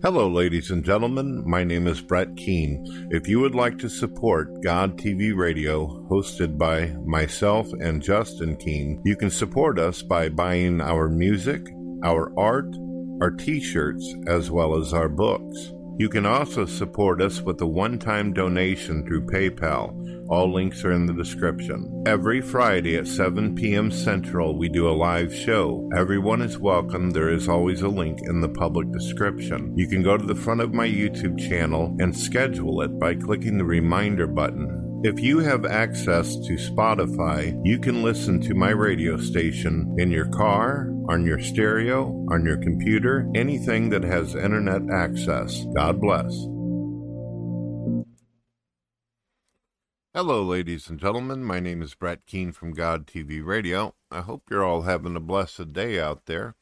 Hello, ladies and gentlemen. My name is Brett Keane. If you would like to support God TV Radio, hosted by myself and Justin Keane, you can support us by buying our music, our art, our t shirts, as well as our books. You can also support us with a one time donation through PayPal. All links are in the description. Every Friday at 7 p.m. Central, we do a live show. Everyone is welcome. There is always a link in the public description. You can go to the front of my YouTube channel and schedule it by clicking the reminder button. If you have access to Spotify, you can listen to my radio station in your car, on your stereo, on your computer, anything that has internet access. God bless. Hello, ladies and gentlemen. My name is Brett Keane from God TV Radio. I hope you're all having a blessed day out there.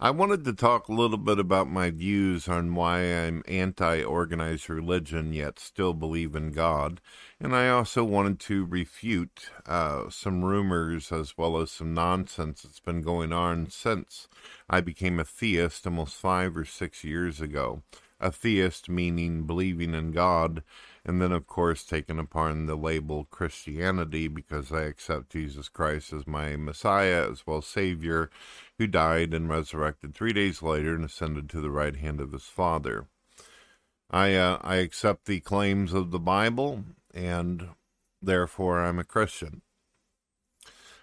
I wanted to talk a little bit about my views on why I'm anti organized religion yet still believe in God. And I also wanted to refute uh, some rumors as well as some nonsense that's been going on since I became a theist almost five or six years ago. A theist meaning believing in God and then, of course, taken upon the label Christianity because I accept Jesus Christ as my Messiah as well as Savior, who died and resurrected three days later and ascended to the right hand of his Father. I uh, I accept the claims of the Bible, and therefore I'm a Christian.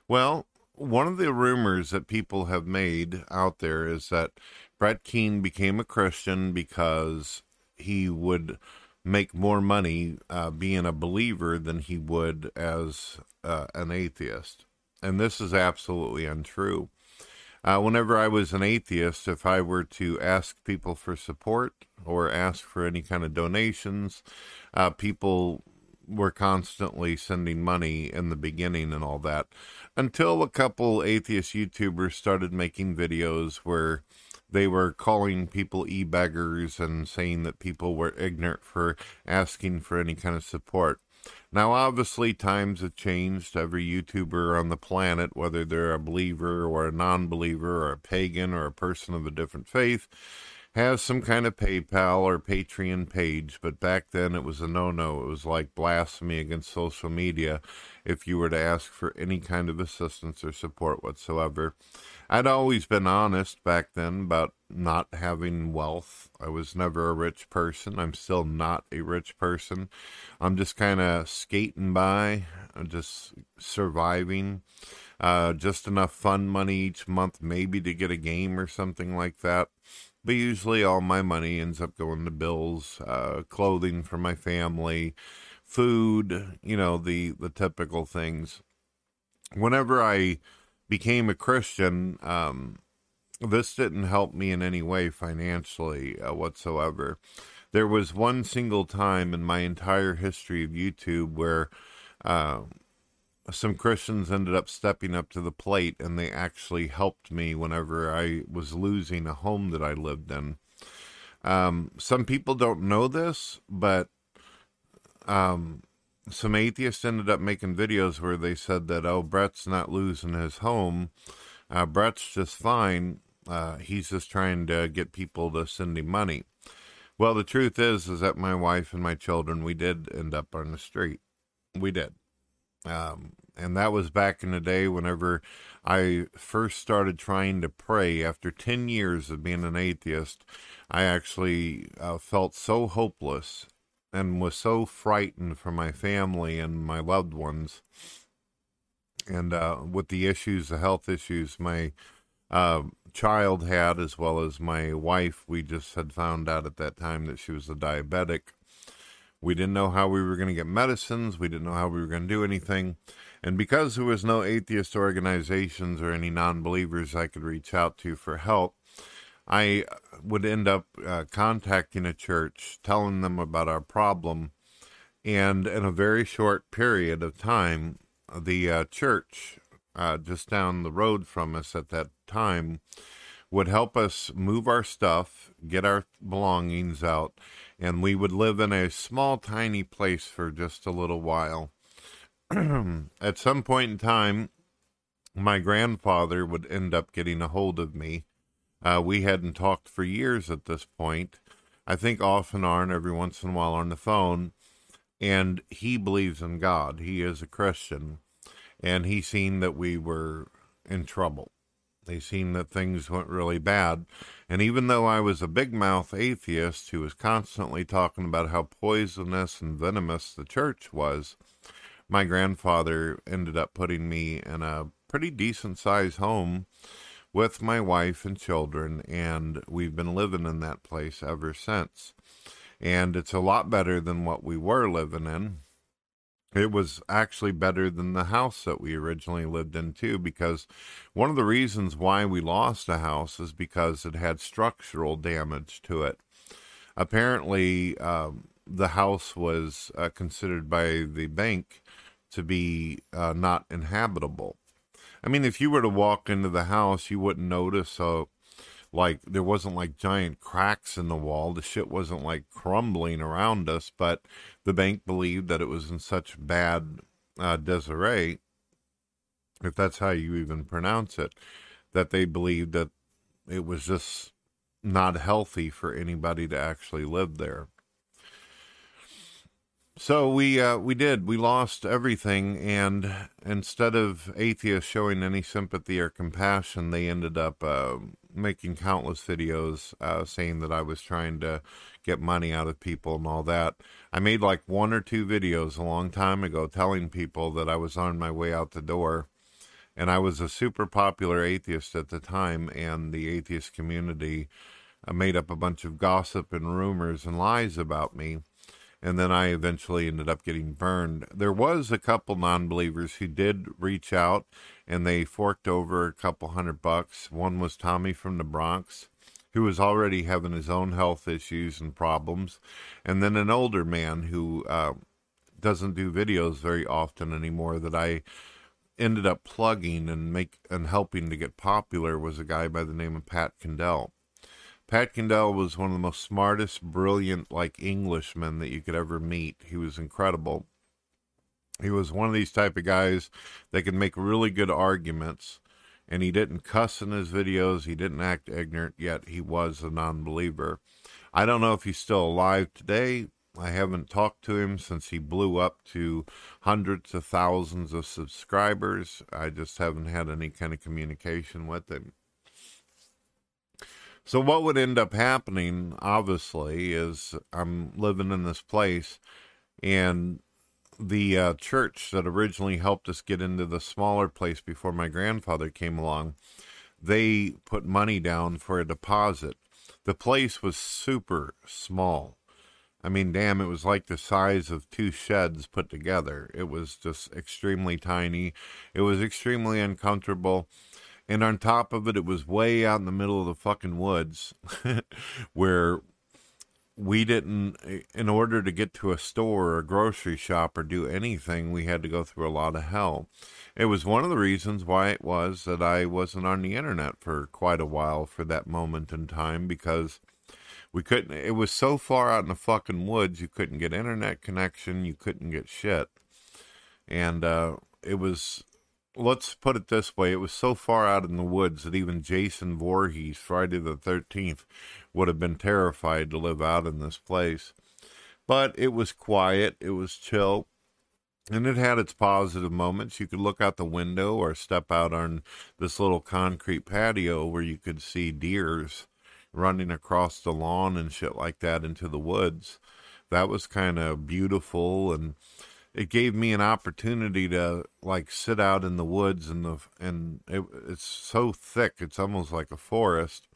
Well, one of the rumors that people have made out there is that Brett Keane became a Christian because he would make more money uh, being a believer than he would as uh, an atheist. And this is absolutely untrue. Uh, whenever I was an atheist, if I were to ask people for support or ask for any kind of donations, uh, people were constantly sending money in the beginning and all that until a couple atheist YouTubers started making videos where they were calling people e-beggars and saying that people were ignorant for asking for any kind of support. Now, obviously, times have changed. Every YouTuber on the planet, whether they're a believer or a non believer or a pagan or a person of a different faith, has some kind of PayPal or Patreon page, but back then it was a no no. It was like blasphemy against social media if you were to ask for any kind of assistance or support whatsoever. I'd always been honest back then about not having wealth. I was never a rich person. I'm still not a rich person. I'm just kind of skating by, I'm just surviving. Uh, just enough fun money each month, maybe to get a game or something like that but usually all my money ends up going to bills, uh, clothing for my family, food, you know, the, the typical things. Whenever I became a Christian, um, this didn't help me in any way financially uh, whatsoever. There was one single time in my entire history of YouTube where uh, some Christians ended up stepping up to the plate and they actually helped me whenever I was losing a home that I lived in. Um, some people don't know this, but um, some atheists ended up making videos where they said that, oh, Brett's not losing his home. Uh, Brett's just fine. Uh, he's just trying to get people to send him money. Well, the truth is, is that my wife and my children, we did end up on the street. We did. Um, and that was back in the day whenever I first started trying to pray. After 10 years of being an atheist, I actually uh, felt so hopeless and was so frightened for my family and my loved ones. And uh, with the issues, the health issues my uh, child had, as well as my wife, we just had found out at that time that she was a diabetic. We didn't know how we were going to get medicines. We didn't know how we were going to do anything. And because there was no atheist organizations or any non believers I could reach out to for help, I would end up uh, contacting a church, telling them about our problem. And in a very short period of time, the uh, church uh, just down the road from us at that time would help us move our stuff, get our belongings out, and we would live in a small, tiny place for just a little while. At some point in time, my grandfather would end up getting a hold of me. Uh, we hadn't talked for years at this point, I think off and on every once in a while on the phone, and he believes in God. He is a Christian, and he seen that we were in trouble. They seen that things went really bad. And even though I was a big mouth atheist who was constantly talking about how poisonous and venomous the church was, my grandfather ended up putting me in a pretty decent sized home with my wife and children, and we've been living in that place ever since. And it's a lot better than what we were living in. It was actually better than the house that we originally lived in, too, because one of the reasons why we lost the house is because it had structural damage to it. Apparently, um, the house was uh, considered by the bank to be uh, not inhabitable. I mean, if you were to walk into the house, you wouldn't notice uh, like there wasn't like giant cracks in the wall. The shit wasn't like crumbling around us, but the bank believed that it was in such bad uh, disarray, if that's how you even pronounce it, that they believed that it was just not healthy for anybody to actually live there. So we uh, we did we lost everything, and instead of atheists showing any sympathy or compassion, they ended up uh, making countless videos uh, saying that I was trying to get money out of people and all that. I made like one or two videos a long time ago telling people that I was on my way out the door. And I was a super popular atheist at the time, and the atheist community uh, made up a bunch of gossip and rumors and lies about me. And then I eventually ended up getting burned. There was a couple non believers who did reach out and they forked over a couple hundred bucks. One was Tommy from the Bronx, who was already having his own health issues and problems, and then an older man who uh, doesn't do videos very often anymore that I ended up plugging and make and helping to get popular was a guy by the name of Pat Kendall. Pat Kendall was one of the most smartest, brilliant, like Englishmen that you could ever meet. He was incredible. He was one of these type of guys that could make really good arguments, and he didn't cuss in his videos. He didn't act ignorant, yet he was a non believer. I don't know if he's still alive today. I haven't talked to him since he blew up to hundreds of thousands of subscribers. I just haven't had any kind of communication with him. So, what would end up happening, obviously, is I'm living in this place and the uh, church that originally helped us get into the smaller place before my grandfather came along, they put money down for a deposit. The place was super small. I mean, damn, it was like the size of two sheds put together. It was just extremely tiny. It was extremely uncomfortable. And on top of it, it was way out in the middle of the fucking woods where we didn't in order to get to a store or a grocery shop or do anything we had to go through a lot of hell. It was one of the reasons why it was that i wasn't on the internet for quite a while for that moment in time because we couldn't it was so far out in the fucking woods you couldn't get internet connection you couldn't get shit. And uh, it was let's put it this way it was so far out in the woods that even jason Voorhees, friday the 13th would have been terrified to live out in this place. But it was quiet, it was chill, and it had its positive moments. You could look out the window or step out on this little concrete patio where you could see deers running across the lawn and shit like that into the woods. That was kind of beautiful and it gave me an opportunity to like sit out in the woods and the and it, it's so thick it's almost like a forest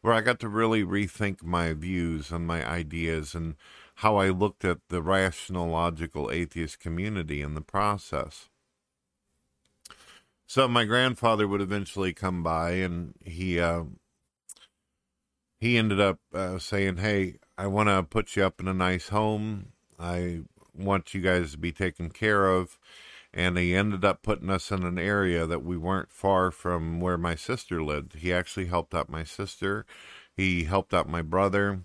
where I got to really rethink my views and my ideas and how I looked at the rational, logical atheist community in the process. So my grandfather would eventually come by, and he uh, he ended up uh, saying, "Hey, I want to put you up in a nice home. I want you guys to be taken care of." and he ended up putting us in an area that we weren't far from where my sister lived. He actually helped out my sister, he helped out my brother.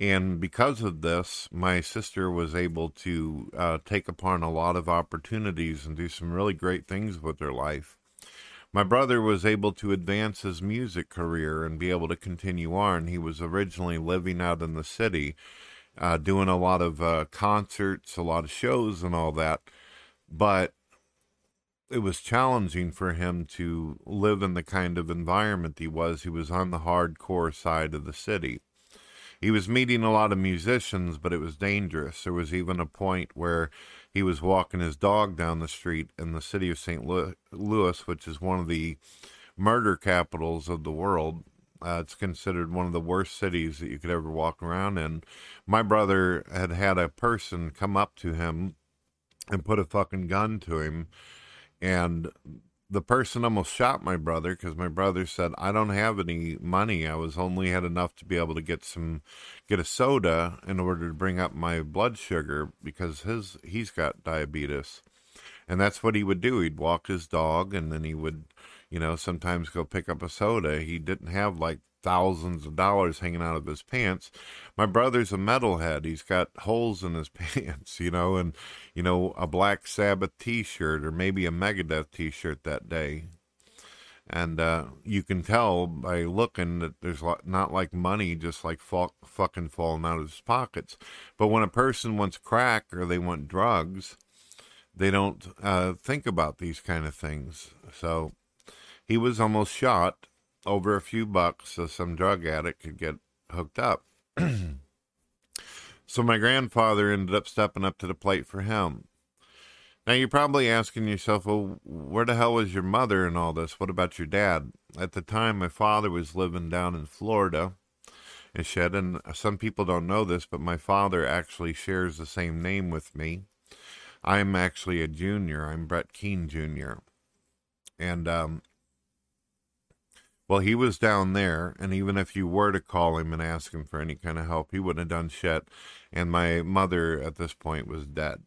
And because of this, my sister was able to uh, take upon a lot of opportunities and do some really great things with her life. My brother was able to advance his music career and be able to continue on. He was originally living out in the city, uh, doing a lot of uh, concerts, a lot of shows, and all that. But it was challenging for him to live in the kind of environment he was. He was on the hardcore side of the city. He was meeting a lot of musicians, but it was dangerous. There was even a point where he was walking his dog down the street in the city of St. Louis, which is one of the murder capitals of the world. Uh, it's considered one of the worst cities that you could ever walk around in. My brother had had a person come up to him and put a fucking gun to him, and the person almost shot my brother because my brother said I don't have any money. I was only had enough to be able to get some get a soda in order to bring up my blood sugar because his he's got diabetes. And that's what he would do. He'd walk his dog and then he would, you know, sometimes go pick up a soda. He didn't have like thousands of dollars hanging out of his pants. My brother's a metalhead. He's got holes in his pants, you know, and, you know, a Black Sabbath t shirt or maybe a Megadeth t shirt that day. And uh, you can tell by looking that there's not like money just like fucking falling out of his pockets. But when a person wants crack or they want drugs, they don't uh, think about these kind of things. So he was almost shot over a few bucks so some drug addict could get hooked up. so my grandfather ended up stepping up to the plate for him. Now you're probably asking yourself, well, where the hell was your mother in all this? What about your dad? At the time, my father was living down in Florida and shit. And some people don't know this, but my father actually shares the same name with me. I'm actually a junior. I'm Brett Keane Jr. And um, well, he was down there, and even if you were to call him and ask him for any kind of help, he wouldn't have done shit. And my mother at this point was dead.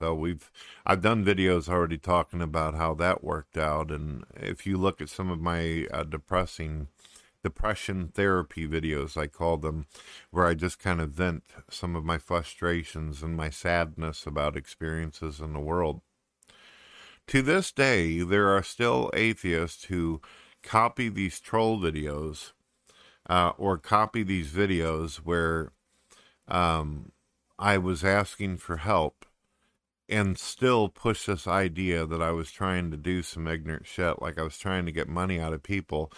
So we've I've done videos already talking about how that worked out, and if you look at some of my uh, depressing depression therapy videos, I call them, where I just kind of vent some of my frustrations and my sadness about experiences in the world. To this day, there are still atheists who copy these troll videos uh, or copy these videos where um, I was asking for help and still push this idea that I was trying to do some ignorant shit, like I was trying to get money out of people.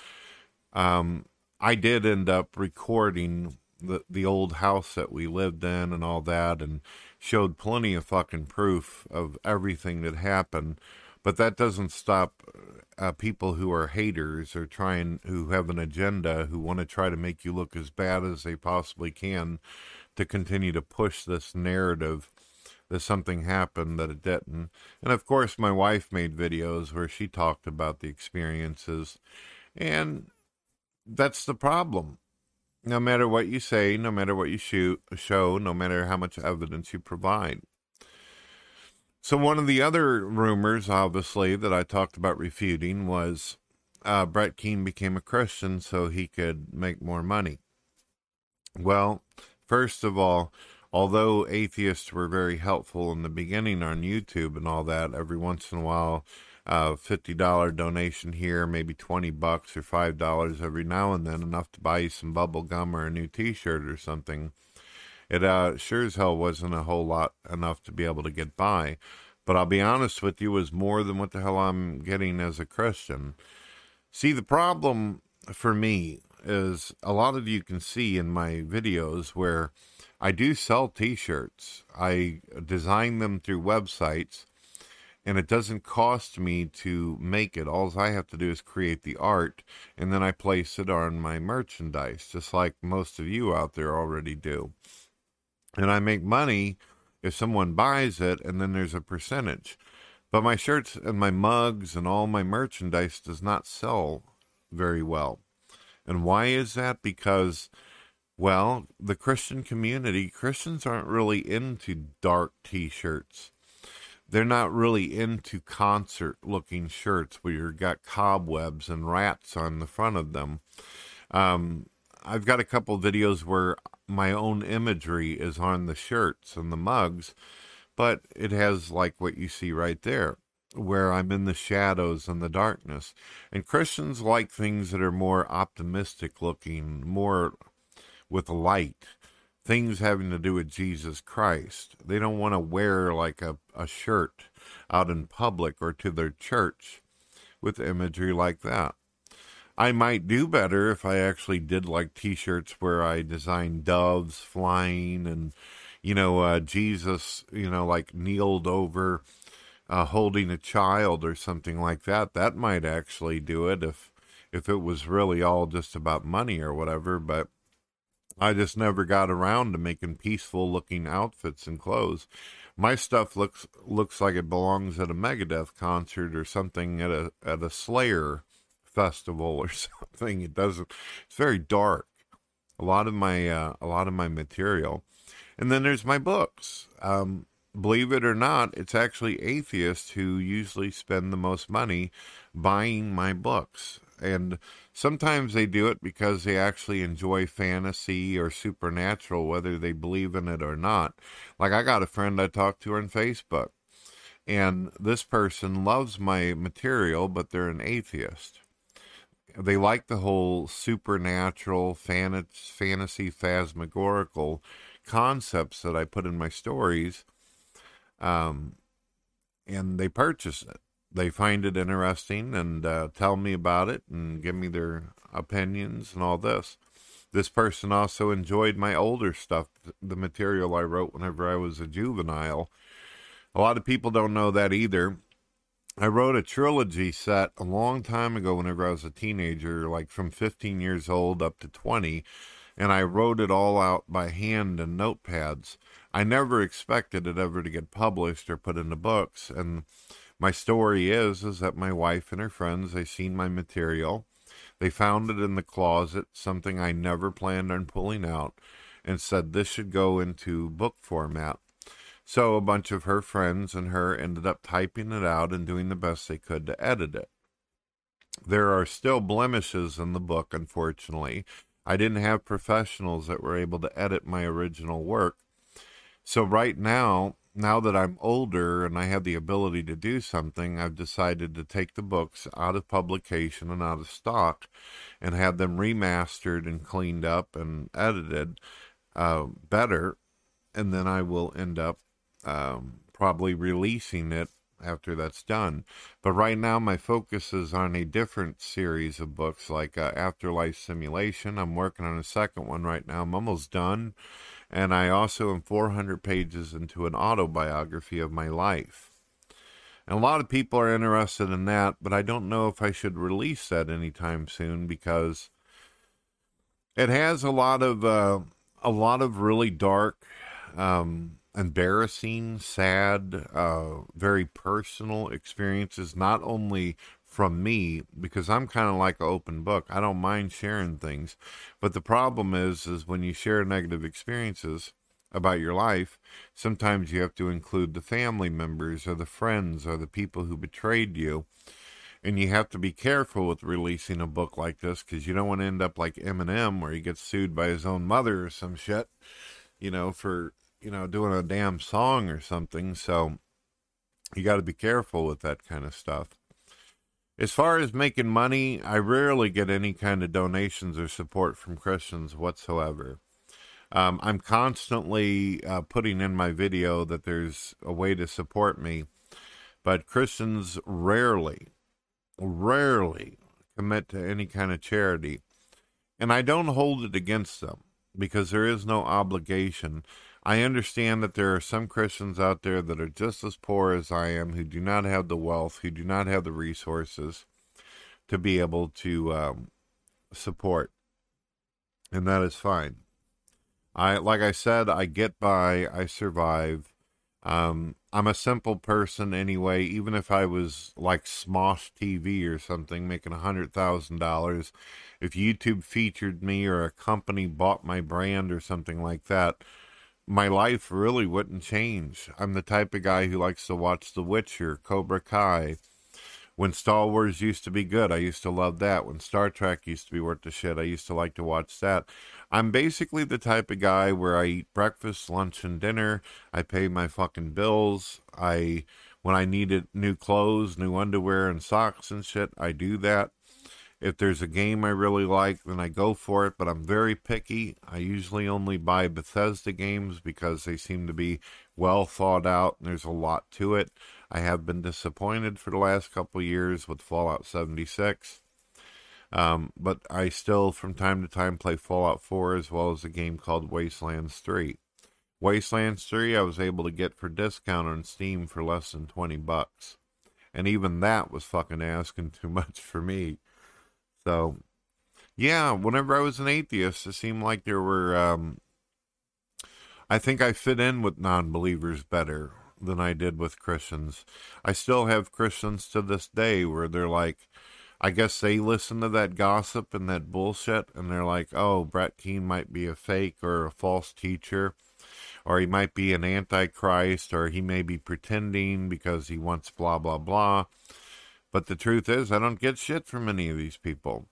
Um, I did end up recording the the old house that we lived in and all that, and showed plenty of fucking proof of everything that happened. But that doesn't stop uh, people who are haters or trying who have an agenda who want to try to make you look as bad as they possibly can to continue to push this narrative that something happened that it didn't. And of course, my wife made videos where she talked about the experiences, and that's the problem. No matter what you say, no matter what you shoot, show, no matter how much evidence you provide. So, one of the other rumors, obviously, that I talked about refuting was uh, Brett Keane became a Christian so he could make more money. Well, first of all, although atheists were very helpful in the beginning on YouTube and all that, every once in a while, uh, $50 donation here, maybe 20 bucks or $5 every now and then, enough to buy you some bubble gum or a new t shirt or something it uh, sure as hell wasn't a whole lot enough to be able to get by. But I'll be honest with you, was more than what the hell I'm getting as a Christian. See, the problem for me is a lot of you can see in my videos where I do sell t shirts. I design them through websites and it doesn't cost me to make it. All I have to do is create the art and then I place it on my merchandise, just like most of you out there already do and I make money if someone buys it, and then there's a percentage. But my shirts and my mugs and all my merchandise does not sell very well. And why is that? Because, well, the Christian community, Christians aren't really into dark t shirts. They're not really into concert looking shirts where you've got cobwebs and rats on the front of them. Um, I've got a couple videos where my own imagery is on the shirts and the mugs, but it has like what you see right there. where I'm in the shadows and the darkness. And Christians like things that are more optimistic looking, more with light, things having to do with Jesus Christ. They don't want to wear like a, a shirt out in public or to their church with imagery like that. I might do better if I actually did like t shirts where I designed doves flying and, you know, uh, Jesus, you know, like kneeled over uh, holding a child or something like that. That might actually do it if if it was really all just about money or whatever. But I just never got around to making peaceful looking outfits and clothes. My stuff looks looks like it belongs at a Megadeth concert or something at a at a Slayer festival or something. It doesn't. It's very dark. A lot of my uh, a lot of my material, and then there's my books. Um, believe it or not, it's actually atheists who usually spend the most money buying my books. And sometimes they do it because they actually enjoy fantasy or supernatural, whether they believe in it or not. Like, I got a friend I talked to on Facebook, and this person loves my material, but they're an atheist. They like the whole supernatural, fantasy, phasmagorical concepts that I put in my stories um, and they purchase it. They find it interesting and uh, tell me about it and give me their opinions and all this. This person also enjoyed my older stuff, the material I wrote whenever I was a juvenile. A lot of people don't know that either. I wrote a trilogy set a long time ago whenever I was a teenager, like from 15 years old up to 20, and I wrote it all out by hand in notepads. I never expected it ever to get published or put into books. And my story is is that my wife and her friends they seen my material. They found it in the closet, something I never planned on pulling out, and said this should go into book format. So a bunch of her friends and her ended up typing it out and doing the best they could to edit it. There are still blemishes in the book, unfortunately. I didn't have professionals that were able to edit my original work, so right now, now that I'm older and I have the ability to do something, I've decided to take the books out of publication and out of stock and have them remastered and cleaned up and edited uh, better. And then I will end up um, probably releasing it after that's done. But right now, my focus is on a different series of books like uh, Afterlife Simulation. I'm working on a second one right now. I'm almost done and I also am 400 pages into an autobiography of my life. And a lot of people are interested in that, but I don't know if I should release that anytime soon because it has a lot of uh, a lot of really dark, um, embarrassing, sad, uh, very personal experiences, not only from me because I'm kind of like an open book. I don't mind sharing things. But the problem is is when you share negative experiences about your life, sometimes you have to include the family members or the friends or the people who betrayed you. And you have to be careful with releasing a book like this because you don't want to end up like Eminem where he gets sued by his own mother or some shit, you know, for, you know, doing a damn song or something. So you got to be careful with that kind of stuff. As far as making money, I rarely get any kind of donations or support from Christians whatsoever. Um, I'm constantly uh, putting in my video that there's a way to support me, but Christians rarely, rarely commit to any kind of charity. And I don't hold it against them because there is no obligation. I understand that there are some Christians out there that are just as poor as I am, who do not have the wealth, who do not have the resources to be able to um, support, and that is fine. I like I said, I get by, I survive. Um, I'm a simple person anyway. Even if I was like Smosh TV or something, making a hundred thousand dollars, if YouTube featured me or a company bought my brand or something like that my life really wouldn't change. I'm the type of guy who likes to watch The Witcher, Cobra Kai. When Star Wars used to be good, I used to love that. When Star Trek used to be worth the shit, I used to like to watch that. I'm basically the type of guy where I eat breakfast, lunch, and dinner. I pay my fucking bills. I When I needed new clothes, new underwear, and socks and shit, I do that. If there's a game I really like, then I go for it, but I'm very picky. I usually only buy Bethesda games because they seem to be well thought out and there's a lot to it. I have been disappointed for the last couple years with Fallout 76. Um, but I still, from time to time, play Fallout 4 as well as a game called Wastelands 3. Wastelands 3 I was able to get for discount on Steam for less than 20 bucks. And even that was fucking asking too much for me. So, yeah, whenever I was an atheist, it seemed like there were. Um, I think I fit in with non believers better than I did with Christians. I still have Christians to this day where they're like, I guess they listen to that gossip and that bullshit, and they're like, oh, Brett Keane might be a fake or a false teacher, or he might be an antichrist, or he may be pretending because he wants blah, blah, blah. But the truth is, I don't get shit from any of these people.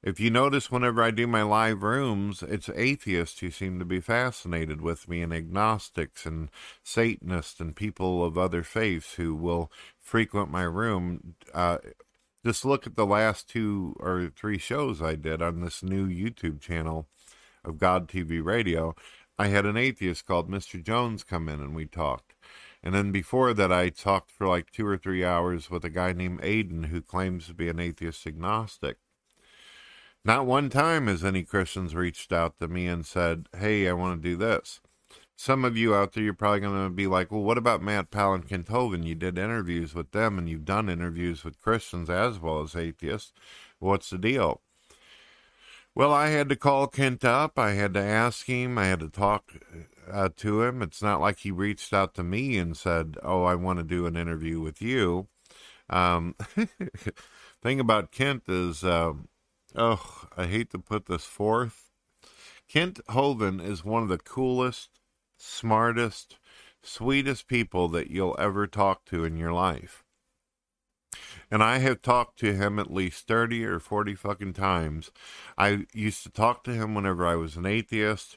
If you notice, whenever I do my live rooms, it's atheists who seem to be fascinated with me, and agnostics, and Satanists, and people of other faiths who will frequent my room. Uh, just look at the last two or three shows I did on this new YouTube channel of God TV Radio. I had an atheist called Mr. Jones come in and we talked. And then before that, I talked for like two or three hours with a guy named Aiden who claims to be an atheist agnostic. Not one time has any Christians reached out to me and said, Hey, I want to do this. Some of you out there, you're probably going to be like, Well, what about Matt Kent Hovind? You did interviews with them and you've done interviews with Christians as well as atheists. What's the deal? Well, I had to call Kent up. I had to ask him. I had to talk uh, to him. It's not like he reached out to me and said, "Oh, I want to do an interview with you." Um, thing about Kent is, uh, oh, I hate to put this forth. Kent Hovind is one of the coolest, smartest, sweetest people that you'll ever talk to in your life. And I have talked to him at least 30 or 40 fucking times. I used to talk to him whenever I was an atheist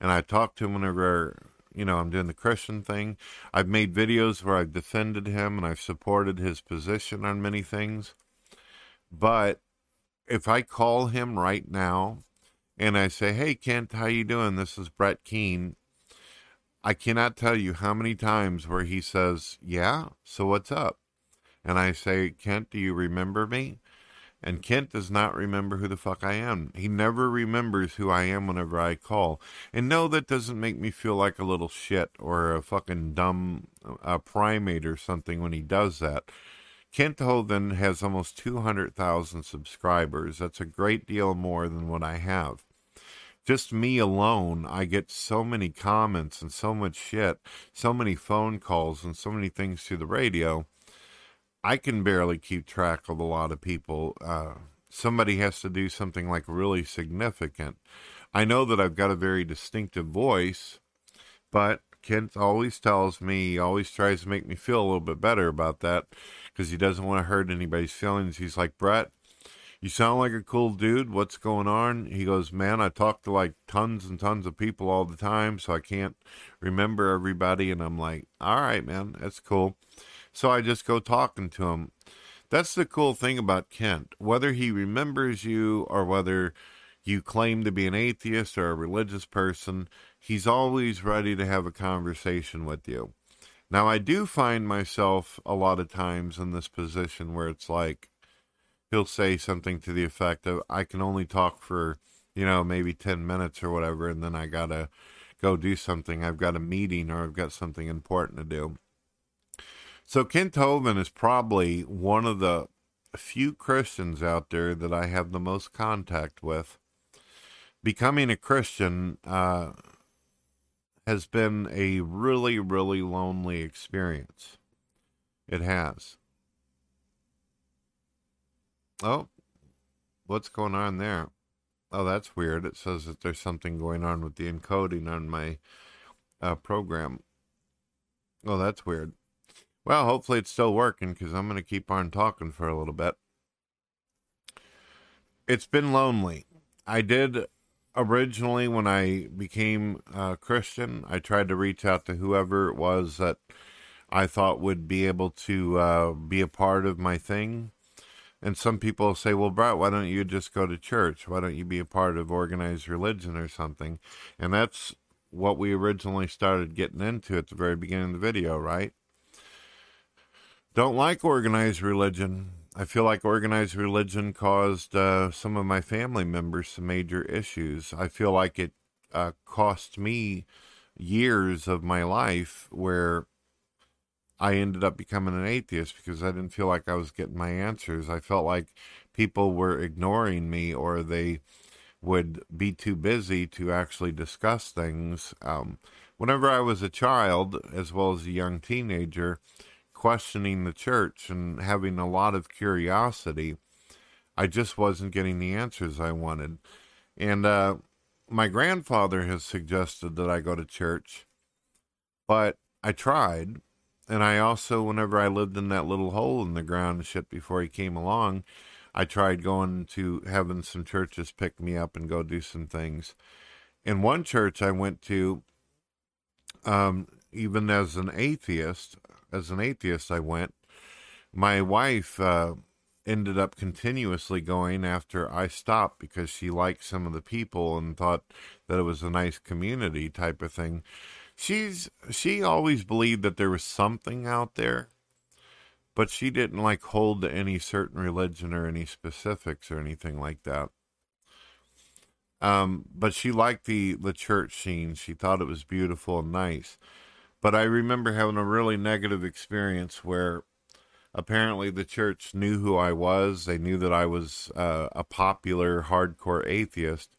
and I talk to him whenever you know I'm doing the Christian thing. I've made videos where I've defended him and I've supported his position on many things. But if I call him right now and I say, "Hey Kent, how you doing? This is Brett Keane." I cannot tell you how many times where he says, "Yeah, so what's up?" And I say, "Kent, do you remember me?" And Kent does not remember who the fuck I am. He never remembers who I am whenever I call. And no, that doesn't make me feel like a little shit or a fucking dumb uh, primate or something when he does that. Kent Hovind has almost 200,000 subscribers. That's a great deal more than what I have. Just me alone, I get so many comments and so much shit, so many phone calls and so many things through the radio I can barely keep track of a lot of people. Uh, somebody has to do something like really significant. I know that I've got a very distinctive voice, but Kent always tells me, he always tries to make me feel a little bit better about that because he doesn't want to hurt anybody's feelings. He's like, Brett, you sound like a cool dude. What's going on? He goes, Man, I talk to like tons and tons of people all the time, so I can't remember everybody. And I'm like, All right, man, that's cool. So I just go talking to him. That's the cool thing about Kent. Whether he remembers you or whether you claim to be an atheist or a religious person, he's always ready to have a conversation with you. Now, I do find myself a lot of times in this position where it's like he'll say something to the effect of, I can only talk for, you know, maybe 10 minutes or whatever, and then I got to go do something. I've got a meeting or I've got something important to do. So Kent Hovind is probably one of the few Christians out there that I have the most contact with. Becoming a Christian uh, has been a really, really lonely experience. It has. Oh, what's going on there? Oh, that's weird. It says that there's something going on with the encoding on my uh, program. Oh, that's weird. Well, hopefully it's still working because I'm going to keep on talking for a little bit. It's been lonely. I did originally, when I became a Christian, I tried to reach out to whoever it was that I thought would be able to uh, be a part of my thing. And some people say, well, Brett, why don't you just go to church? Why don't you be a part of organized religion or something? And that's what we originally started getting into at the very beginning of the video, right? Don't like organized religion. I feel like organized religion caused uh, some of my family members some major issues. I feel like it uh, cost me years of my life where I ended up becoming an atheist because I didn't feel like I was getting my answers. I felt like people were ignoring me or they would be too busy to actually discuss things. Um, whenever I was a child, as well as a young teenager, questioning the church and having a lot of curiosity, I just wasn't getting the answers I wanted. And uh, my grandfather has suggested that I go to church, but I tried and I also, whenever I lived in that little hole in the ground shit before he came along, I tried going to having some churches pick me up and go do some things. In one church I went to, um, even as an atheist, as an atheist, I went. My wife uh, ended up continuously going after I stopped because she liked some of the people and thought that it was a nice community type of thing. She's she always believed that there was something out there but she didn't like hold to any certain religion or any specifics or anything like that. Um, but she liked the the church scene. She thought it was beautiful and nice but i remember having a really negative experience where apparently the church knew who i was they knew that i was uh, a popular hardcore atheist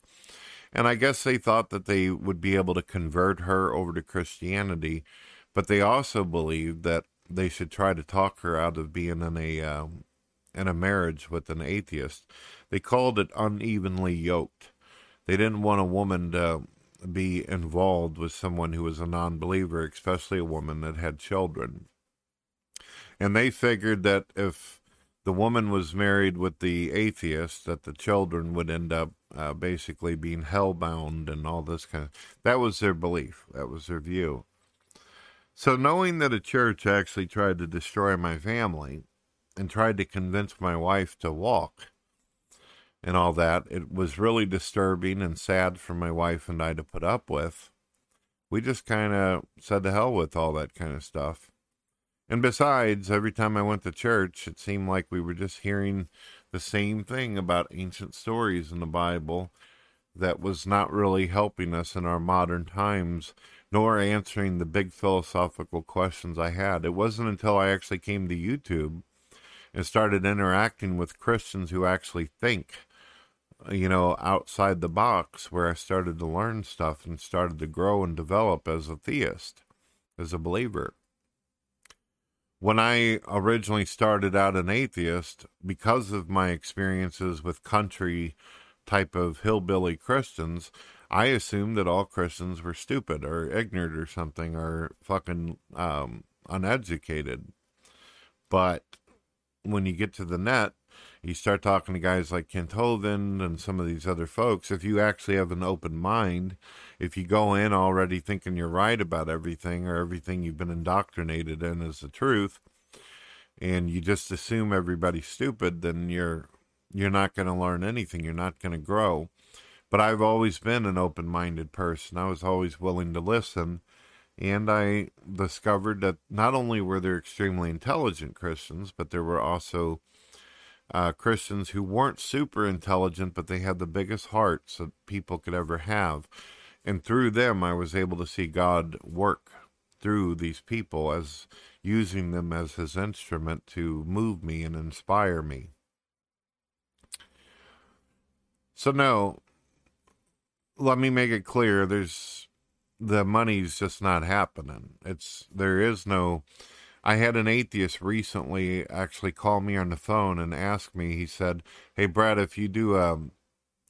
and I guess they thought that they would be able to convert her over to Christianity, but they also believed that they should try to talk her out of being in a uh, in a marriage with an atheist. They called it unevenly yoked. They didn't want a woman to be involved with someone who was a non-believer, especially a woman that had children. And they figured that if the woman was married with the atheist, that the children would end up uh, basically being hellbound and all this kind of. That was their belief. That was their view. So knowing that a church actually tried to destroy my family and tried to convince my wife to walk and all that, it was really disturbing and sad for my wife and I to put up with. We just kind of said to hell with all that kind of stuff. And besides, every time I went to church, it seemed like we were just hearing the same thing about ancient stories in the Bible that was not really helping us in our modern times, nor answering the big philosophical questions I had. It wasn't until I actually came to YouTube and started interacting with Christians who actually think, you know, outside the box, where I started to learn stuff and started to grow and develop as a theist, as a believer when I originally started out an atheist, because of my experiences with country type of hillbilly Christians, I assumed that all Christians were stupid or ignorant or something or fucking um, uneducated. But when you get to the net, you start talking to guys like Kent Hovind and some of these other folks. If you actually have an open mind, if you go in already thinking you're right about everything or everything you've been indoctrinated in is the truth, and you just assume everybody's stupid, then you're you're not going to learn anything. You're not going to grow. But I've always been an open-minded person. I was always willing to listen, and I discovered that not only were there extremely intelligent Christians, but there were also uh, Christians who weren't super intelligent, but they had the biggest hearts that people could ever have. And through them, I was able to see God work through these people as using them as his instrument to move me and inspire me. So no, let me make it clear there's the money's just not happening. It's there is no I had an atheist recently actually call me on the phone and ask me, he said, Hey Brad, if you do a,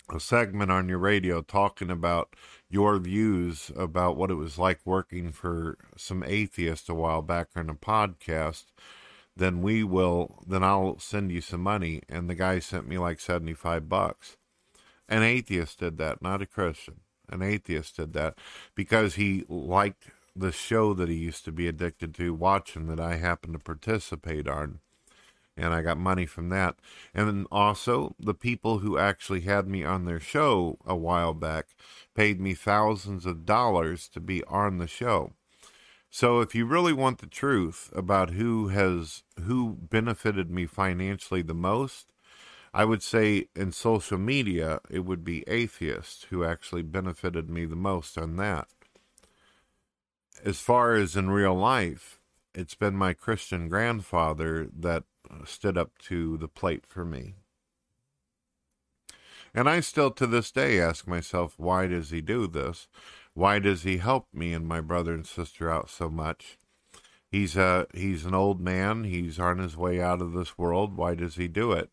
a segment on your radio talking about your views about what it was like working for some atheists a while back on a podcast, then we will then I'll send you some money. And the guy sent me like seventy five bucks. An atheist did that, not a Christian. An atheist did that because he liked the show that he used to be addicted to watching that I happened to participate on. And I got money from that. And then also, the people who actually had me on their show a while back paid me thousands of dollars to be on the show. So if you really want the truth about who has who benefited me financially the most, I would say in social media it would be atheists who actually benefited me the most on that. As far as in real life, it's been my Christian grandfather that stood up to the plate for me. And I still to this day ask myself, why does he do this? Why does he help me and my brother and sister out so much? He's a he's an old man. He's on his way out of this world. Why does he do it?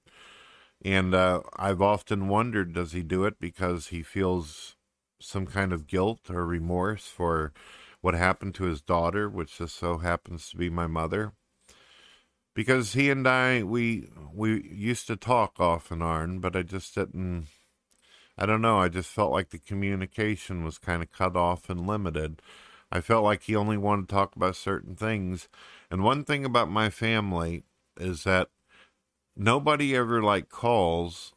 And uh, I've often wondered, does he do it because he feels some kind of guilt or remorse for what happened to his daughter, which just so happens to be my mother? Because he and I, we we used to talk off and on, but I just didn't. I don't know. I just felt like the communication was kind of cut off and limited. I felt like he only wanted to talk about certain things. And one thing about my family is that nobody ever like calls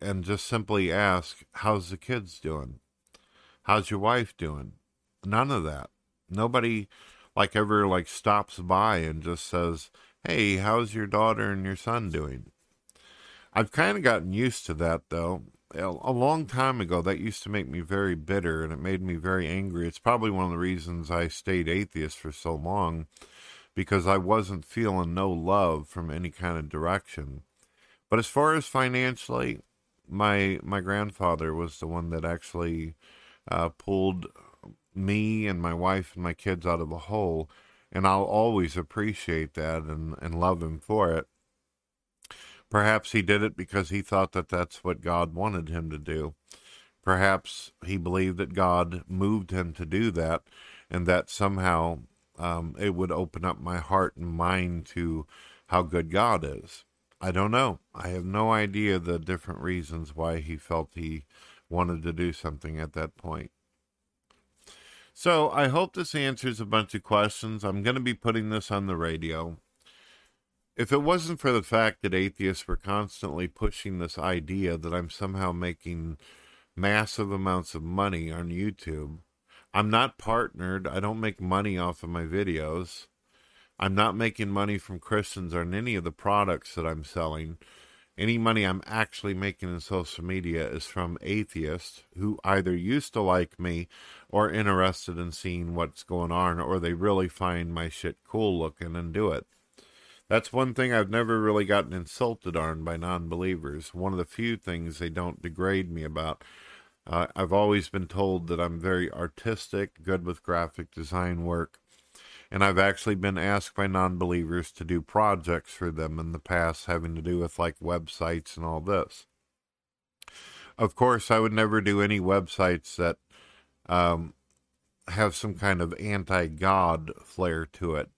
and just simply ask, How's the kids doing? How's your wife doing? None of that. Nobody like ever like stops by and just says, Hey, how's your daughter and your son doing? I've kind of gotten used to that though. A long time ago, that used to make me very bitter and it made me very angry. It's probably one of the reasons I stayed atheist for so long because I wasn't feeling no love from any kind of direction. But as far as financially, my my grandfather was the one that actually uh, pulled me and my wife and my kids out of the hole, and I'll always appreciate that and, and love him for it. Perhaps he did it because he thought that that's what God wanted him to do. Perhaps he believed that God moved him to do that, and that somehow um, it would open up my heart and mind to how good God is. I don't know. I have no idea the different reasons why he felt he wanted to do something at that point. So I hope this answers a bunch of questions. I'm going to be putting this on the radio. If it wasn't for the fact that atheists were constantly pushing this idea that I'm somehow making massive amounts of money on YouTube, I'm not partnered. I don't make money off of my videos. I'm not making money from Christians on any of the products that I'm selling. Any money I'm actually making in social media is from atheists who either used to like me or interested in seeing what's going on, or they really find my shit cool looking and do it. That's one thing I've never really gotten insulted on by non believers. One of the few things they don't degrade me about. Uh, I've always been told that I'm very artistic, good with graphic design work, and I've actually been asked by non believers to do projects for them in the past having to do with like websites and all this. Of course, I would never do any websites that um, have some kind of anti God flair to it.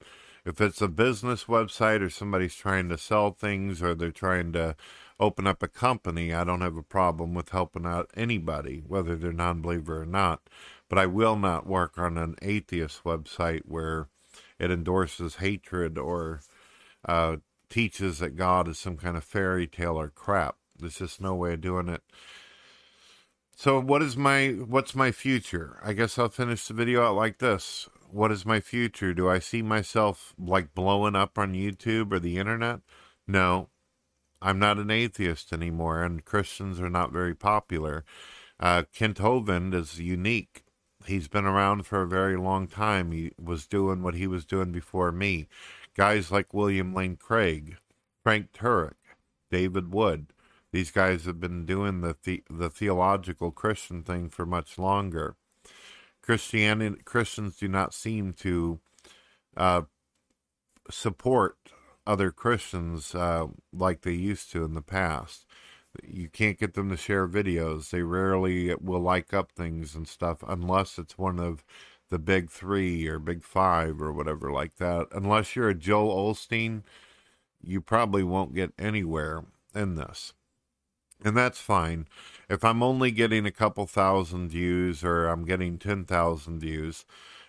If it's a business website or somebody's trying to sell things or they're trying to open up a company, I don't have a problem with helping out anybody, whether they're non believer or not. But I will not work on an atheist website where it endorses hatred or uh, teaches that God is some kind of fairy tale or crap. There's just no way of doing it. So what is my what's my future? I guess I'll finish the video out like this. What is my future? Do I see myself like blowing up on YouTube or the internet? No, I'm not an atheist anymore, and Christians are not very popular. Uh, Kent Hovind is unique. He's been around for a very long time. He was doing what he was doing before me. Guys like William Lane Craig, Frank Turek, David Wood. These guys have been doing the, the, the theological Christian thing for much longer. Christianity Christians do not seem to uh, support other Christians uh, like they used to in the past. You can't get them to share videos. They rarely will like up things and stuff unless it's one of the big three or big five or whatever like that. Unless you're a Joel Osteen, you probably won't get anywhere in this. And that's fine. If I'm only getting a couple thousand views or I'm getting 10,000 views,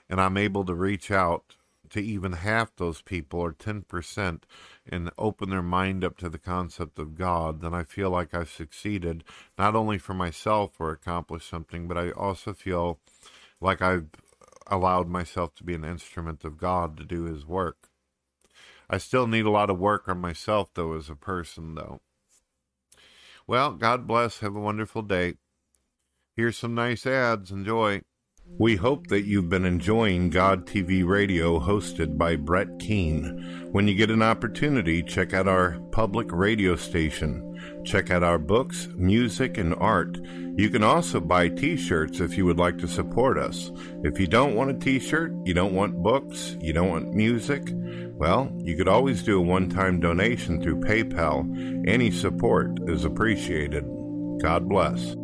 and I'm able to reach out to even half those people or 10% and open their mind up to the concept of God, then I feel like I've succeeded, not only for myself or accomplished something, but I also feel like I've allowed myself to be an instrument of God to do His work. I still need a lot of work on myself, though, as a person, though. Well, God bless. Have a wonderful day. Here's some nice ads. Enjoy. We hope that you've been enjoying God TV Radio hosted by Brett Keane. When you get an opportunity, check out our public radio station. Check out our books, music, and art. You can also buy t shirts if you would like to support us. If you don't want a t shirt, you don't want books, you don't want music, well, you could always do a one time donation through PayPal. Any support is appreciated. God bless.